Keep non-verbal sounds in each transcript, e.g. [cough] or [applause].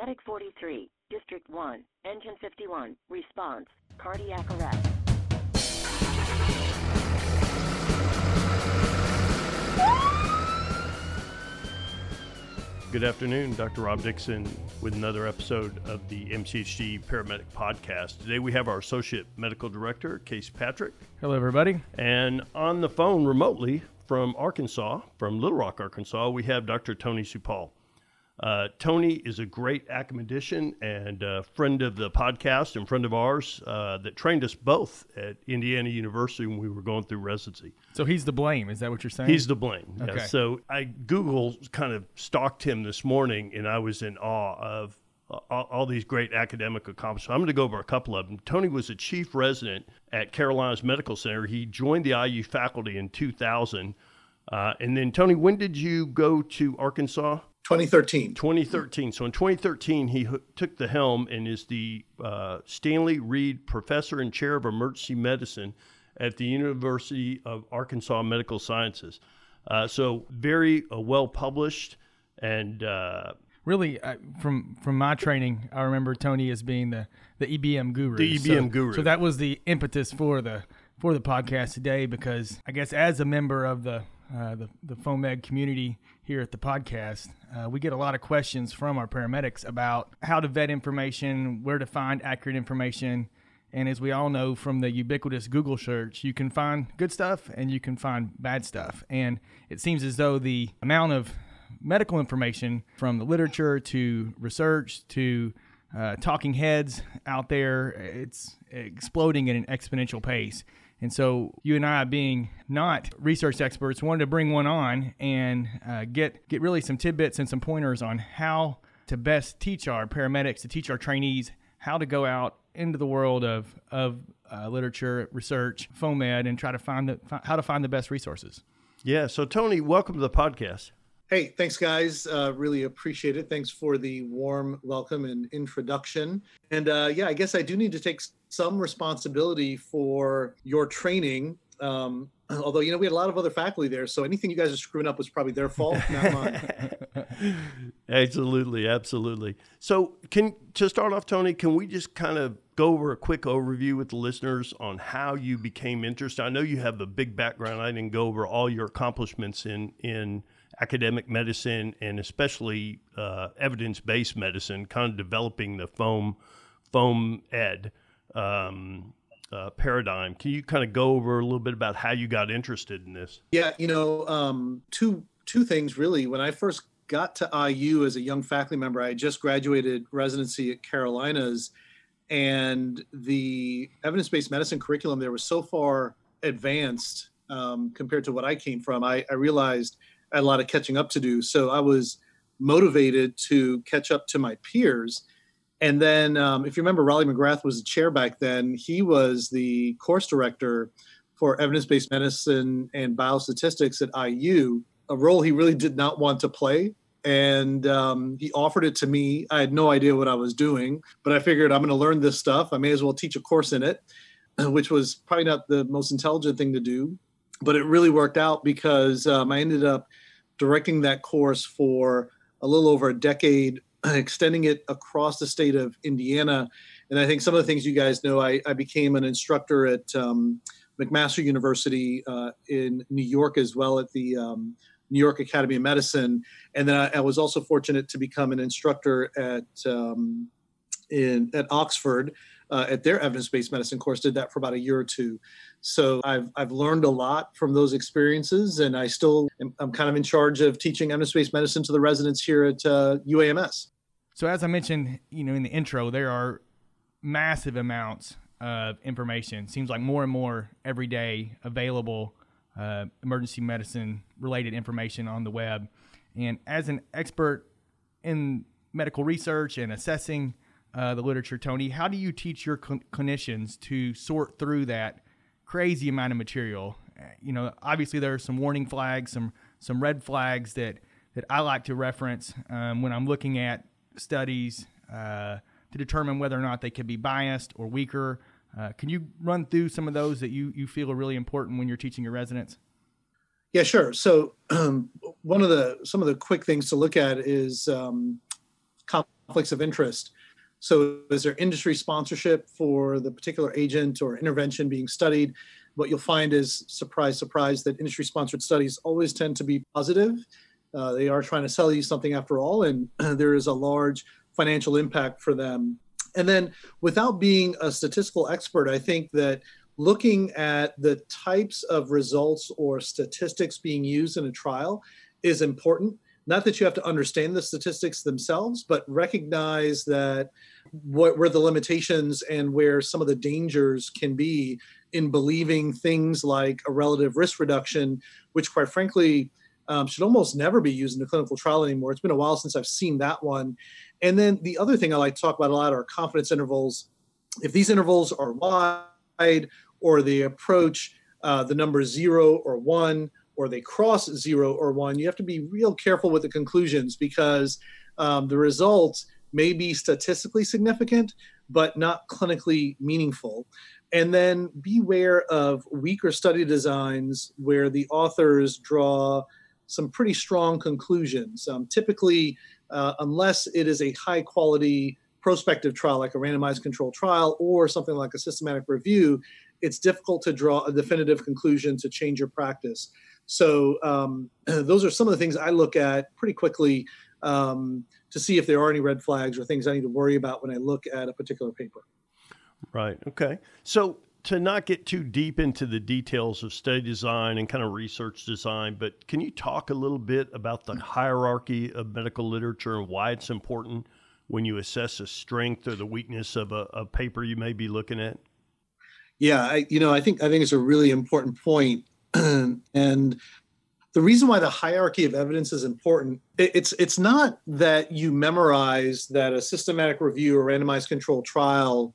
Medic 43, District 1, Engine 51, response, cardiac arrest. Good afternoon, Dr. Rob Dixon with another episode of the MCHD Paramedic Podcast. Today we have our Associate Medical Director, Casey Patrick, Hello, everybody. and on the phone remotely from Arkansas, from Little Rock, Arkansas, we have Dr. Tony Seupaul. Uh, Tony is a great academician and a friend of the podcast and friend of ours uh, that trained us both at Indiana University when we were going through residency. So he's the blame. Is that what you're saying? He's the blame. yeah. Okay. So I Google kind of stalked him this morning, and I was in awe of uh, all, all these great academic accomplishments. I'm going to go over a couple of them. Tony was a chief resident at Carolinas Medical Center. He joined the IU faculty in 2000. Uh, and then, Tony, when did you go to Arkansas? 2013. 2013. So in 2013, he took the helm and is the uh, Stanley Reed Professor and Chair of Emergency Medicine at the University of Arkansas Medical Sciences. Uh, so very uh, well published and uh, really uh, from from my training. I remember Tony as being the the EBM guru. The So- EBM guru. So that was the impetus for the for the podcast today because I guess as a member of the uh, the the FOAMed community here at the podcast, uh, we get a lot of questions from our paramedics about how to vet information, where to find accurate information. And as we all know from the ubiquitous Google search, you can find good stuff and you can find bad stuff. And it seems as though the amount of medical information from the literature to research to uh, talking heads out there, it's exploding at an exponential pace. And so, you and I, being not research experts, wanted to bring one on and uh, get get really some tidbits and some pointers on how to best teach our paramedics, to teach our trainees how to go out into the world of of uh, literature, research, FOAMed, and try to find the how to find the best resources. yeah. So Tony, welcome to the podcast. Hey, thanks, guys. Uh, really appreciate it. Thanks for the warm welcome and introduction. And uh, yeah, I guess I do need to take some responsibility for your training. Um, [clears throat] although, you know, we had a lot of other faculty there. So anything you guys are screwing up was probably their fault, not mine. [laughs] absolutely, absolutely. So, can to start off, Tony, can we just kind of go over a quick overview with the listeners on how you became interested? I know you have a big background. I didn't go over all your accomplishments in in academic medicine and especially uh, evidence based medicine, kind of developing the foam foam ed. Um, uh, paradigm. Can you kind of go over a little bit about how you got interested in this? Yeah, you know, um, two two things really. When I first got to IU as a young faculty member, I just graduated residency at Carolinas, and the evidence-based medicine curriculum there was so far advanced um, compared to what I came from. I, I realized I had a lot of catching up to do, so I was motivated to catch up to my peers. And then, um, if you remember, Raleigh McGrath was the chair back then. He was the course director for evidence-based medicine and biostatistics at IU, a role he really did not want to play. And um, he offered it to me. I had no idea what I was doing, but I figured I'm going to learn this stuff. I may as well teach a course in it, [clears throat] which was probably not the most intelligent thing to do, but it really worked out because um, I ended up directing that course for a little over a decade, [clears throat] extending it across the state of Indiana. And I think some of the things you guys know, I, I became an instructor at um, McMaster University uh, in New York as well at the um, New York Academy of Medicine, and then I, I, was also fortunate to become an instructor at um, in at Oxford uh, at their evidence-based medicine course. Did that for about a year or two. So I've I've learned a lot from those experiences, and I still am, I'm kind of in charge of teaching evidence-based medicine to the residents here at uh, UAMS. So as I mentioned, you know, in the intro, there are massive amounts of information. Seems like more and more every day available uh, emergency medicine related information on the web. And as an expert in medical research and assessing uh, the literature, Tony, how do you teach your cl- clinicians to sort through that crazy amount of material? Uh, You know, obviously there are some warning flags, some some red flags that that I like to reference um, when I'm looking at studies uh, to determine whether or not they could be biased or weaker. Uh, can you run through some of those that you, you feel are really important when you're teaching your residents? Yeah, sure. So um, [clears throat] one of the some of the quick things to look at is um, conflicts of interest. So, is there industry sponsorship for the particular agent or intervention being studied? What you'll find is, surprise, surprise, that industry sponsored studies always tend to be positive. Uh, they are trying to sell you something after all, and [clears throat] there is a large financial impact for them. And then, without being a statistical expert, I think that looking at the types of results or statistics being used in a trial is important not that you have to understand the statistics themselves, but recognize that what where the limitations and where some of the dangers can be in believing things like a relative risk reduction, which quite frankly um, should almost never be used in a clinical trial anymore. It's been a while since I've seen that one. And then the other thing I like to talk about a lot are confidence intervals. If these intervals are wide or they approach uh, the number zero or one, or they cross zero or one, you have to be real careful with the conclusions because um, the results may be statistically significant, but not clinically meaningful. And then beware of weaker study designs where the authors draw some pretty strong conclusions. Um, typically, uh, unless it is a high quality prospective trial like a randomized controlled trial or something like a systematic review, it's difficult to draw a definitive conclusion to change your practice. So um, [clears throat] those are some of the things I look at pretty quickly um, to see if there are any red flags or things I need to worry about when I look at a particular paper. Right. Okay. So to not get too deep into the details of study design and kind of research design, but can you talk a little bit about the hierarchy of medical literature and why it's important when you assess the strength or the weakness of a, a paper you may be looking at? Yeah, I, you know, I think I think it's a really important point. [clears throat] and the reason why the hierarchy of evidence is important it's it's not that you memorize that a systematic review or randomized controlled trial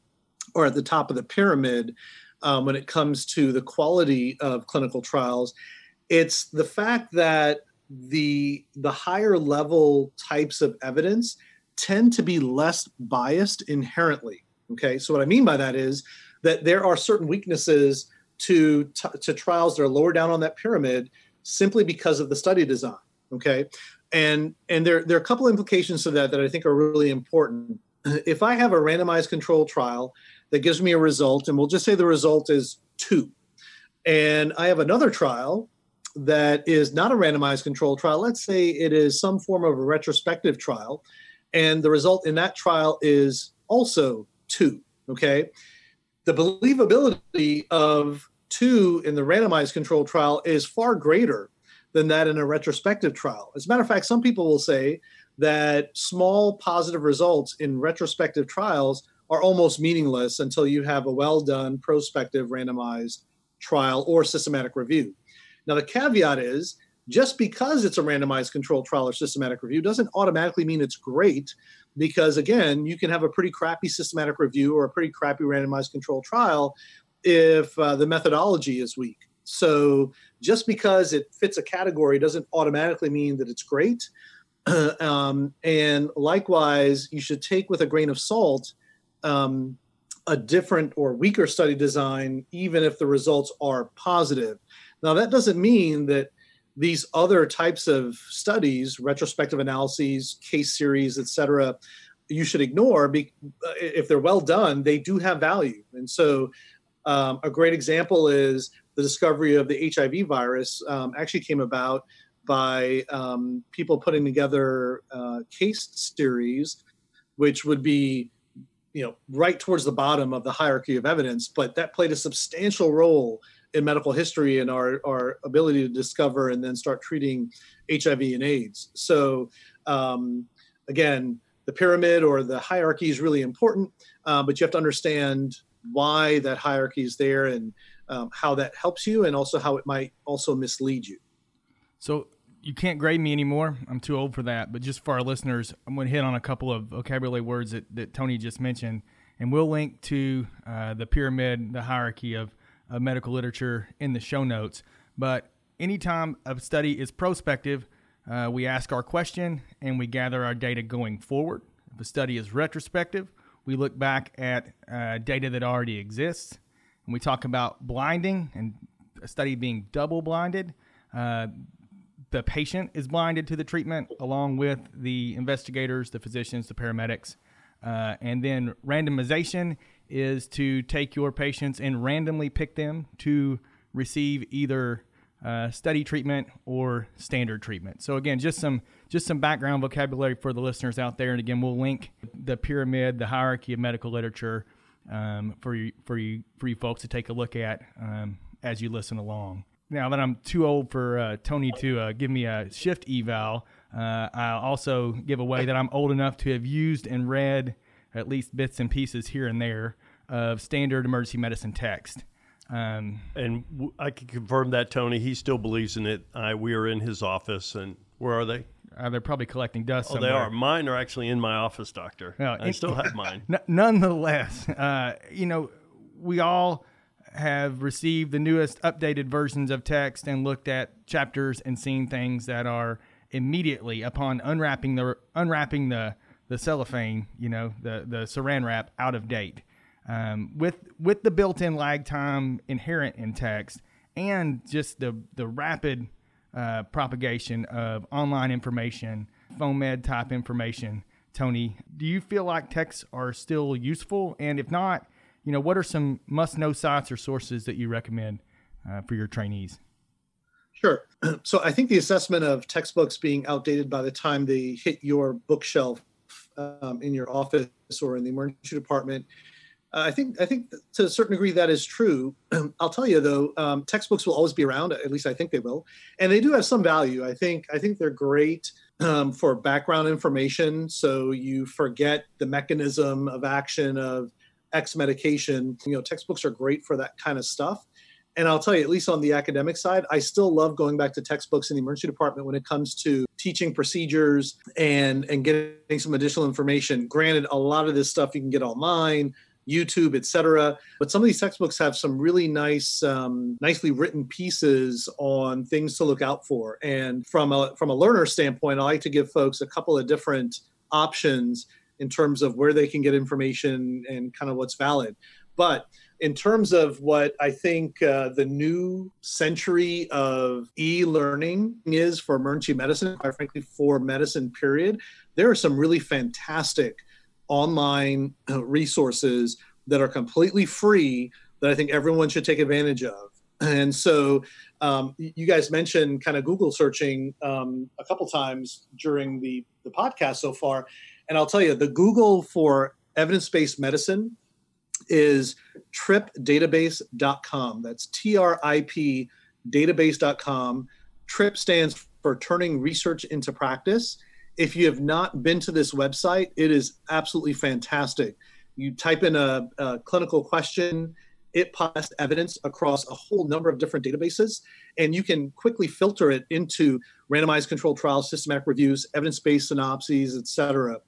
are at the top of the pyramid um, when it comes to the quality of clinical trials. It's the fact that the the higher level types of evidence tend to be less biased inherently okay? So what i mean by that is that there are certain weaknesses to, t- to trials that are lower down on that pyramid simply because of the study design. Okay. And, and there, there are a couple implications to that that I think are really important. [clears throat] If I have a randomized control trial that gives me a result, and we'll just say the result is two, and I have another trial that is not a randomized control trial, let's say it is some form of a retrospective trial, and the result in that trial is also two. Okay the believability of two in the randomized control trial is far greater than that in a retrospective trial. As a matter of fact, some people will say that small positive results in retrospective trials are almost meaningless until you have a well done prospective randomized trial or systematic review. Now, the caveat is just because it's a randomized controlled trial or systematic review doesn't automatically mean it's great because again you can have a pretty crappy systematic review or a pretty crappy randomized controlled trial if uh, the methodology is weak. So just because it fits a category doesn't automatically mean that it's great. [clears throat] Um, and likewise you should take with a grain of salt um, a different or weaker study design even if the results are positive. Now that doesn't mean that these other types of studies, retrospective analyses, case series, et cetera, you should ignore be, if they're well done, they do have value. And so, um, a great example is the discovery of the HIV virus um, actually came about by um, people putting together uh, case series, which would be you know right towards the bottom of the hierarchy of evidence but that played a substantial role in medical history and our, our ability to discover and then start treating HIV and AIDS. So, um, again, the pyramid or the hierarchy is really important, uh, but you have to understand why that hierarchy is there and um, how that helps you, and also how it might also mislead you. So, you can't grade me anymore. I'm too old for that. But just for our listeners, I'm going to hit on a couple of vocabulary words that, that Tony just mentioned, and we'll link to uh, the pyramid, the hierarchy of of medical literature in the show notes. But anytime a study is prospective, uh, we ask our question and we gather our data going forward. If a study is retrospective, we look back at uh, data that already exists. And we talk about blinding and a study being double blinded. Uh, the patient is blinded to the treatment along with the investigators, the physicians, the paramedics. Uh, and then randomization is to take your patients and randomly pick them to receive either uh, study treatment or standard treatment. So again, just some just some background vocabulary for the listeners out there. And again, we'll link the pyramid, the hierarchy of medical literature um, for you for you for you folks to take a look at um, as you listen along. Now that I'm too old for uh, Tony to uh, give me a shift eval, uh, I'll also give away that I'm old enough to have used and read at least bits and pieces here and there of standard emergency medicine text. Um, and w- I can confirm that Tony, he still believes in it. I, we are in his office, and where are they? Uh, they're probably collecting dust. Oh, somewhere. they are. Mine are actually in my office, doctor. Well, I still have mine. [laughs] N- nonetheless, uh, you know, we all have received the newest updated versions of text and looked at chapters and seen things that are immediately upon unwrapping the unwrapping the the cellophane, you know, the the saran wrap out of date. Um, with with the built-in lag time inherent in text and just the the rapid uh, propagation of online information, FOAMed type information. Tony, do you feel like texts are still useful? And if not, you know, what are some must-know sites or sources that you recommend uh, for your trainees? Sure. [clears throat] So I think the assessment of textbooks being outdated by the time they hit your bookshelf um, in your office or in the emergency department I think I think to a certain degree that is true. [clears throat] I'll tell you though, um, textbooks will always be around. At least I think they will, and they do have some value. I think I think they're great um, for background information, so you forget the mechanism of action of X medication. You know, textbooks are great for that kind of stuff. And I'll tell you, at least on the academic side, I still love going back to textbooks in the emergency department when it comes to teaching procedures and and getting some additional information. Granted, a lot of this stuff you can get online YouTube, etc. But some of these textbooks have some really nice, um, nicely written pieces on things to look out for. And from a from a learner standpoint, I like to give folks a couple of different options in terms of where they can get information and kind of what's valid. But in terms of what I think uh, the new century of e-learning is for emergency medicine, quite frankly, for medicine, period, there are some really fantastic online uh, resources that are completely free that I think everyone should take advantage of. And so, um, you guys mentioned kind of Google searching um, a couple times during the, the podcast so far. And I'll tell you, the Google for evidence based medicine is tripdatabase.com. That's T R I P database.com. TRIP stands for Turning Research into Practice if you have not been to this website, it is absolutely fantastic. You type in a, a clinical question, it pops evidence across a whole number of different databases, and you can quickly filter it into randomized controlled trials, systematic reviews, evidence-based synopses, etc.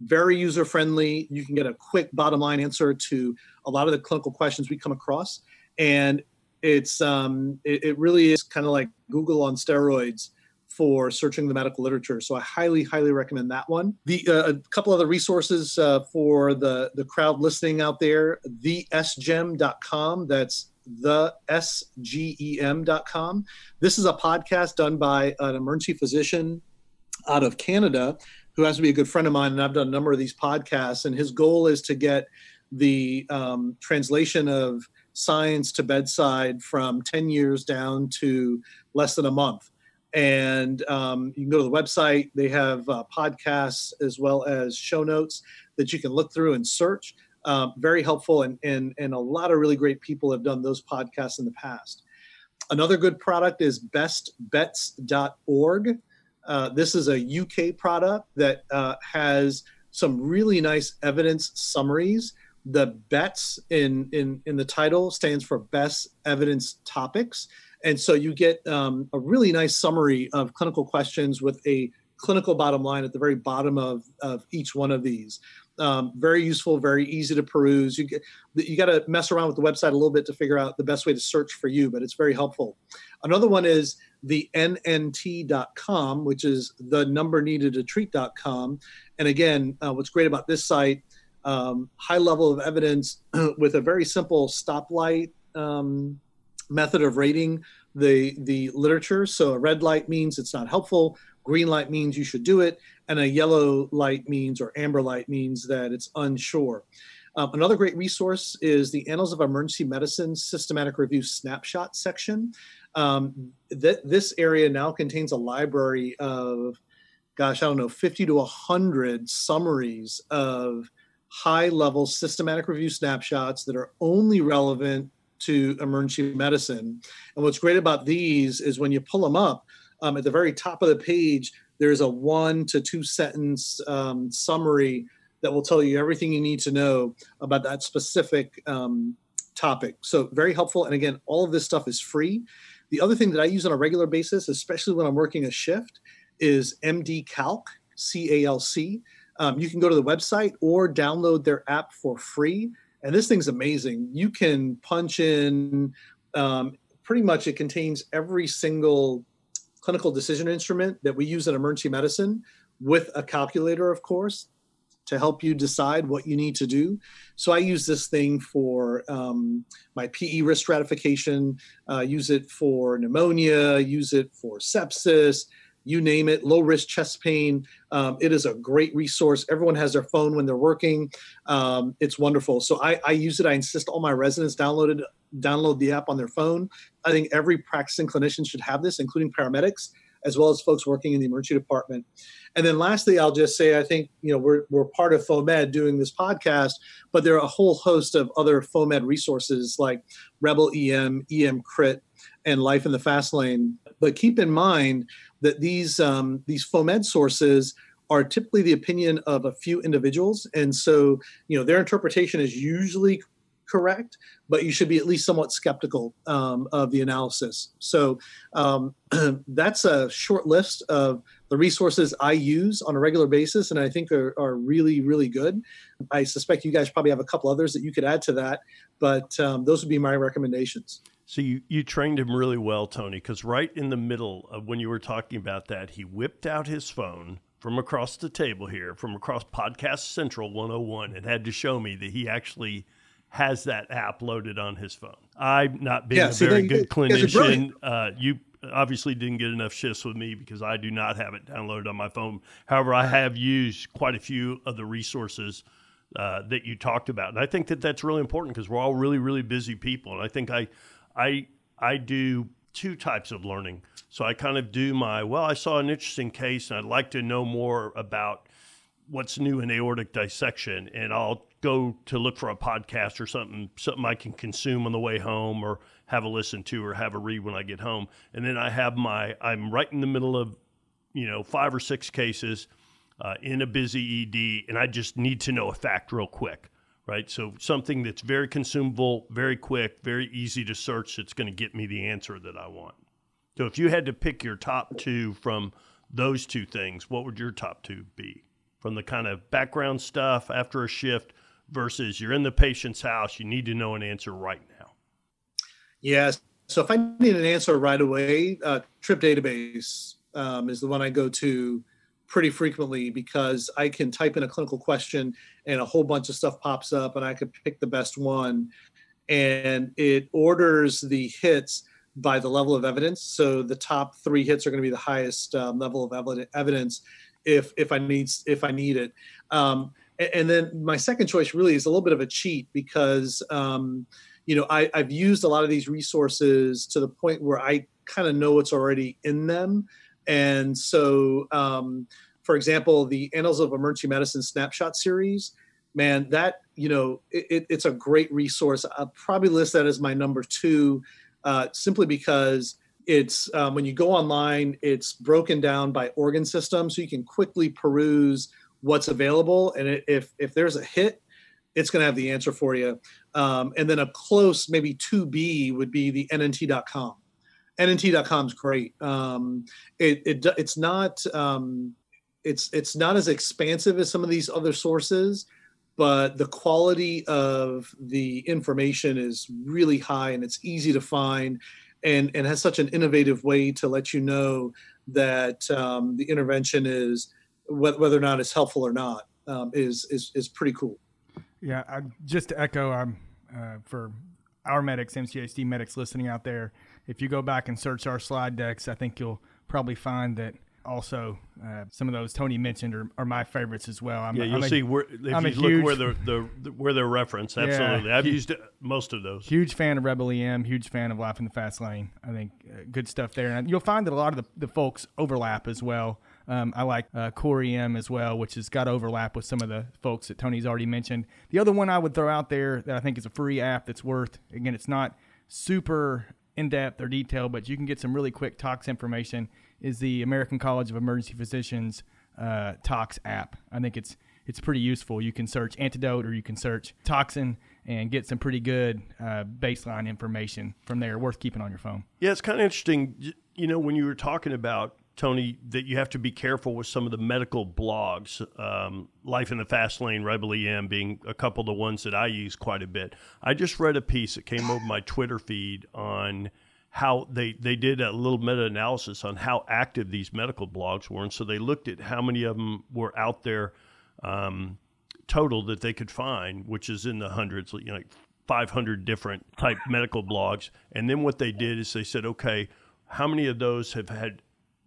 Very user-friendly. You can get a quick bottom line answer to a lot of the clinical questions we come across, and it's um, it, it really is kind of like Google on steroids for searching the medical literature. So I highly, highly recommend that one. The uh, a couple other resources uh, for the the crowd listening out there: thesgem.com. That's the sgem.com. This is a podcast done by an emergency physician out of Canada who has to be a good friend of mine, and I've done a number of these podcasts. And his goal is to get the um, translation of science to bedside from 10 years down to less than a month and um, you can go to the website. They have uh, podcasts as well as show notes that you can look through and search. Um, very helpful, and, and, and a lot of really great people have done those podcasts in the past. Another good product is bestbets.org. Uh, this is a UK product that uh, has some really nice evidence summaries. The bets in, in, in the title stands for best evidence topics. And so you get um, a really nice summary of clinical questions with a clinical bottom line at the very bottom of, of each one of these. Um, very useful, very easy to peruse. You get you got to mess around with the website a little bit to figure out the best way to search for you, but it's very helpful. Another one is the nnt.com, which is the number needed to treat.com. And again, uh, what's great about this site, um, high level of evidence [clears throat] with a very simple stoplight um, method of rating the the literature. So a red light means it's not helpful, green light means you should do it, and a yellow light means or amber light means that it's unsure. Um, another great resource is the Annals of Emergency Medicine Systematic Review Snapshot section. Um, th- this area now contains a library of, gosh, I don't know, 50 to 100 summaries of high level systematic review snapshots that are only relevant to emergency medicine. And what's great about these is when you pull them up, um, at the very top of the page, there's a one to two sentence um, summary that will tell you everything you need to know about that specific um, topic. So, very helpful. And again, all of this stuff is free. The other thing that I use on a regular basis, especially when I'm working a shift, is MD Calc, C A L C. Um, you can go to the website or download their app for free. And this thing's amazing. You can punch in um, pretty much, it contains every single clinical decision instrument that we use in emergency medicine with a calculator, of course, to help you decide what you need to do. So I use this thing for um, my PE risk stratification, uh, use it for pneumonia, use it for sepsis, you name it, low risk chest pain. Um, it is a great resource. Everyone has their phone when they're working. Um, it's wonderful. So I, I, use it. I insist all my residents downloaded download the app on their phone. I think every practicing clinician should have this, including paramedics as well as folks working in the emergency department. And then lastly, I'll just say I think you know we're we're part of FOAMed doing this podcast, but there are a whole host of other FOAMed resources like Rebel EM, EM Crit, and Life in the Fast Lane. But keep in mind that these um, these FOAMed sources are typically the opinion of a few individuals, and so you know their interpretation is usually correct, but you should be at least somewhat skeptical um, of the analysis. So um, [clears throat] that's a short list of the resources I use on a regular basis, and I think are, are, really, really good. I suspect you guys probably have a couple others that you could add to that, but um, those would be my recommendations. So you, you trained him really well, Tony, because right in the middle of when you were talking about that, he whipped out his phone from across the table here, from across Podcast Central 101, and had to show me that he actually – has that app loaded on his phone. I'm not being yeah, a very good clinician. Uh, you obviously didn't get enough shifts with me because I do not have it downloaded on my phone. However, I have used quite a few of the resources uh, that you talked about, and I think that that's really important because we're all really, really busy people. And I think I, I, I do two types of learning. So I kind of do my well. I saw an interesting case, and I'd like to know more about what's new in aortic dissection, and I'll go to look for a podcast or something, something I can consume on the way home, or have a listen to, or have a read when I get home. And then I have my, I'm right in the middle of, you know, five or six cases uh, in a busy ED, and I just need to know a fact real quick, right? So something that's very consumable, very quick, very easy to search. That's going to get me the answer that I want. So if you had to pick your top two from those two things, what would your top two be? from the kind of background stuff after a shift versus you're in the patient's house, you need to know an answer right now? Yes. So if I need an answer right away, uh, Trip Database um, is the one I go to pretty frequently because I can type in a clinical question and a whole bunch of stuff pops up and I could pick the best one. And it orders the hits by the level of evidence. So the top three hits are going to be the highest um, level of evidence if if I need if I need it. Um, and then my second choice really is a little bit of a cheat because um, you know I, I've used a lot of these resources to the point where I kind of know what's already in them, and so um, for example, the Annals of Emergency Medicine Snapshot series, man, that you know it, it's a great resource. I'll probably list that as my number two, uh, simply because it's um, when you go online it's broken down by organ system so you can quickly peruse what's available and it, if if there's a hit it's going to have the answer for you um, and then a close maybe 2b would be the nnt.com nnt.com is great um, it, it it's not um, it's it's not as expansive as some of these other sources but the quality of the information is really high and it's easy to find and and has such an innovative way to let you know that um, the intervention is whether or not it's helpful or not um, is is is pretty cool. Yeah, I, just to echo, um, uh, for our medics, MCHD medics listening out there, if you go back and search our slide decks, I think you'll probably find that also uh, some of those Tony mentioned are, are my favorites as well. I'm, yeah, you'll I'm see where if I'm you look where they're, where they're referenced. Absolutely, yeah, I've huge, used most of those. Huge fan of Rebel EM. Huge fan of Life in the Fast Lane. I think uh, good stuff there, and you'll find that a lot of the, the folks overlap as well. Um, I like uh, Core EM as well, which has got overlap with some of the folks that Tony's already mentioned. The other one I would throw out there that I think is a free app that's worth again, it's not super in depth or detailed, but you can get some really quick tox information is the American College of Emergency Physicians uh, Tox app. I think it's it's pretty useful. You can search antidote or you can search toxin and get some pretty good uh, baseline information from there. Worth keeping on your phone. Yeah, it's kind of interesting. You know, when you were talking about Tony, that you have to be careful with some of the medical blogs. Um, Life in the Fast Lane, Rebel EM being a couple of the ones that I use quite a bit. I just read a piece that came over my Twitter feed on how they, they did a little meta analysis on how active these medical blogs were. And so they looked at how many of them were out there um, total that they could find, which is in the hundreds, you know, like 500 different type medical blogs. And then what they did is they said, okay, how many of those have had,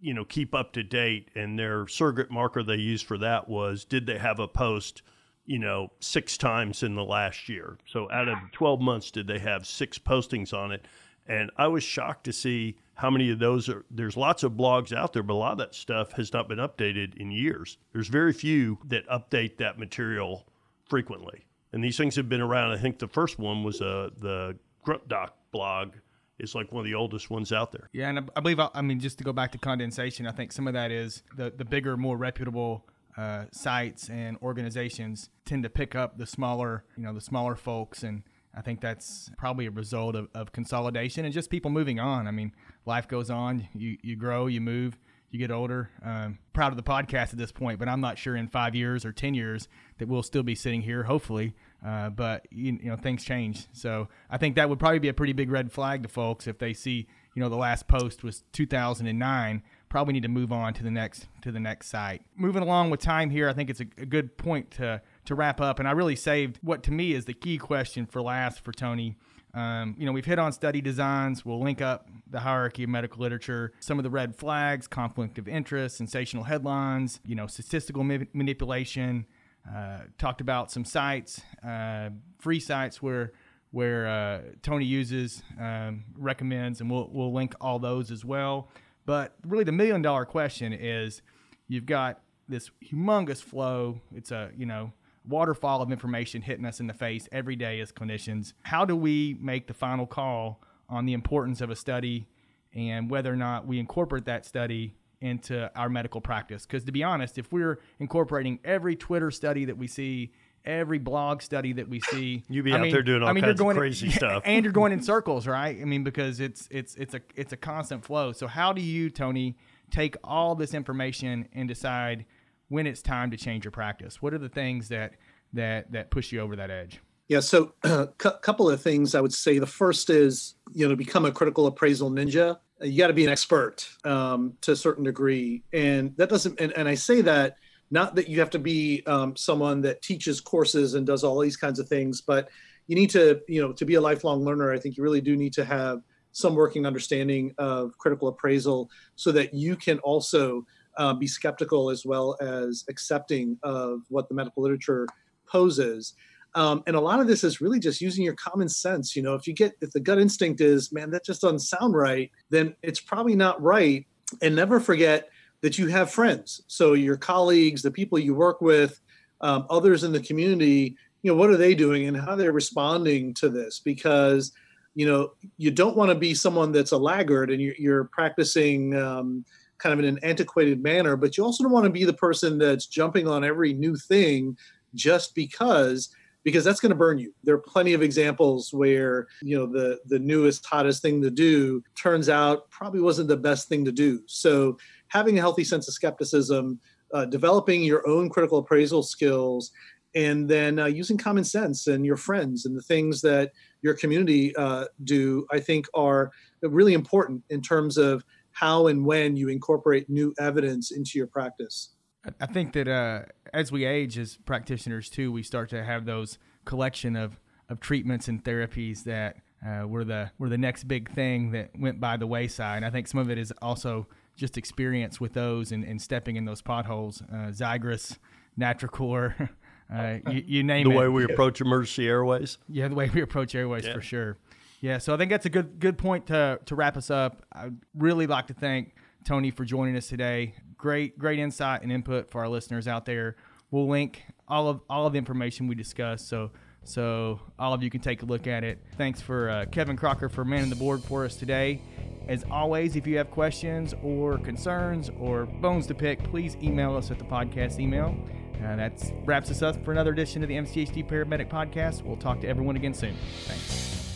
you know, keep up to date? And their surrogate marker they used for that was did they have a post? you know, six times in the last year. So out of 12 months, did they have six postings on it? And I was shocked to see how many of those are. There's lots of blogs out there, but a lot of that stuff has not been updated in years. There's very few that update that material frequently. And these things have been around. I think the first one was uh, the Grunt Doc blog is like one of the oldest ones out there. Yeah, and I believe I mean just to go back to condensation, I think some of that is the the bigger, more reputable uh, sites and organizations tend to pick up the smaller, you know, the smaller folks and I think that's probably a result of, of consolidation and just people moving on. I mean, life goes on. You you grow, you move, you get older. Um, proud of the podcast at this point, but I'm not sure in five years or ten years that we'll still be sitting here. Hopefully, uh, but you, you know things change. So I think that would probably be a pretty big red flag to folks if they see you know the last post was 2009 probably need to move on to the next to the next site. Moving along with time here, I think it's a, a good point to to wrap up. And I really saved what to me is the key question for last for Tony. Um, you know, we've hit on study designs. We'll link up the hierarchy of medical literature, some of the red flags, conflict of interest, sensational headlines, you know, statistical ma- manipulation. Uh, talked about some sites, uh, free sites where where uh, Tony uses, um, recommends, and we'll we'll link all those as well. But really, the million dollar question is you've got this humongous flow. It's a, you know, waterfall of information hitting us in the face every day as clinicians. How do we make the final call on the importance of a study and whether or not we incorporate that study into our medical practice? Because to be honest, if we're incorporating every Twitter study that we see, every blog study that we see. You be I out mean, there doing all I mean, kinds of crazy [laughs] stuff, and you're going in [laughs] circles, right? I mean, because it's it's it's a it's a constant flow. So how do you, Tony, take all this information and decide when it's time to change your practice? What are the things that that that push you over that edge? Yeah, so [clears throat] a couple of things I would say. The first is you know become a critical appraisal ninja, you got to be an expert um, to a certain degree, and that doesn't. And, and I say that not that you have to be um, someone that teaches courses and does all these kinds of things, but you need to, you know, to be a lifelong learner. I think you really do need to have some working understanding of critical appraisal so that you can also uh, be skeptical as well as accepting of what the medical literature poses. Um, and a lot of this is really just using your common sense. You know, if you get, if the gut instinct is, man, that just doesn't sound right, then it's probably not right. And never forget that you have friends. So your colleagues, the people you work with, um, others in the community, you know, what are they doing and how they're responding to this? Because you know you don't want to be someone that's a laggard and you're, you're practicing um, kind of in an antiquated manner, but you also don't want to be the person that's jumping on every new thing just because because that's going to burn you. There are plenty of examples where you know the the newest hottest thing to do turns out probably wasn't the best thing to do. So having a healthy sense of skepticism, uh, developing your own critical appraisal skills, and then uh, using common sense and your friends and the things that your community uh, do, I think are really important in terms of how and when you incorporate new evidence into your practice. I think that uh, as we age as practitioners too, we start to have those collection of, of treatments and therapies that uh, were the were the next big thing that went by the wayside. And I think some of it is also just experience with those and, and stepping in those potholes. Uh, Xigris, Natrecor, [laughs] uh, you, you, name the it. The way we approach emergency airways. Yeah, the way we approach airways Yeah. for sure. Yeah, so I think that's a good good point to to wrap us up. I'd really like to thank Tony for joining us today. Great great insight and input for our listeners out there. We'll link all of all of the information we discussed, so so all of you can take a look at it. Thanks for uh, Kevin Crocker for manning the board for us today. As always, if you have questions or concerns or bones to pick, please email us at the podcast email. Uh, that wraps us up for another edition of the MCHD Paramedic Podcast. We'll talk to everyone again soon. Thanks.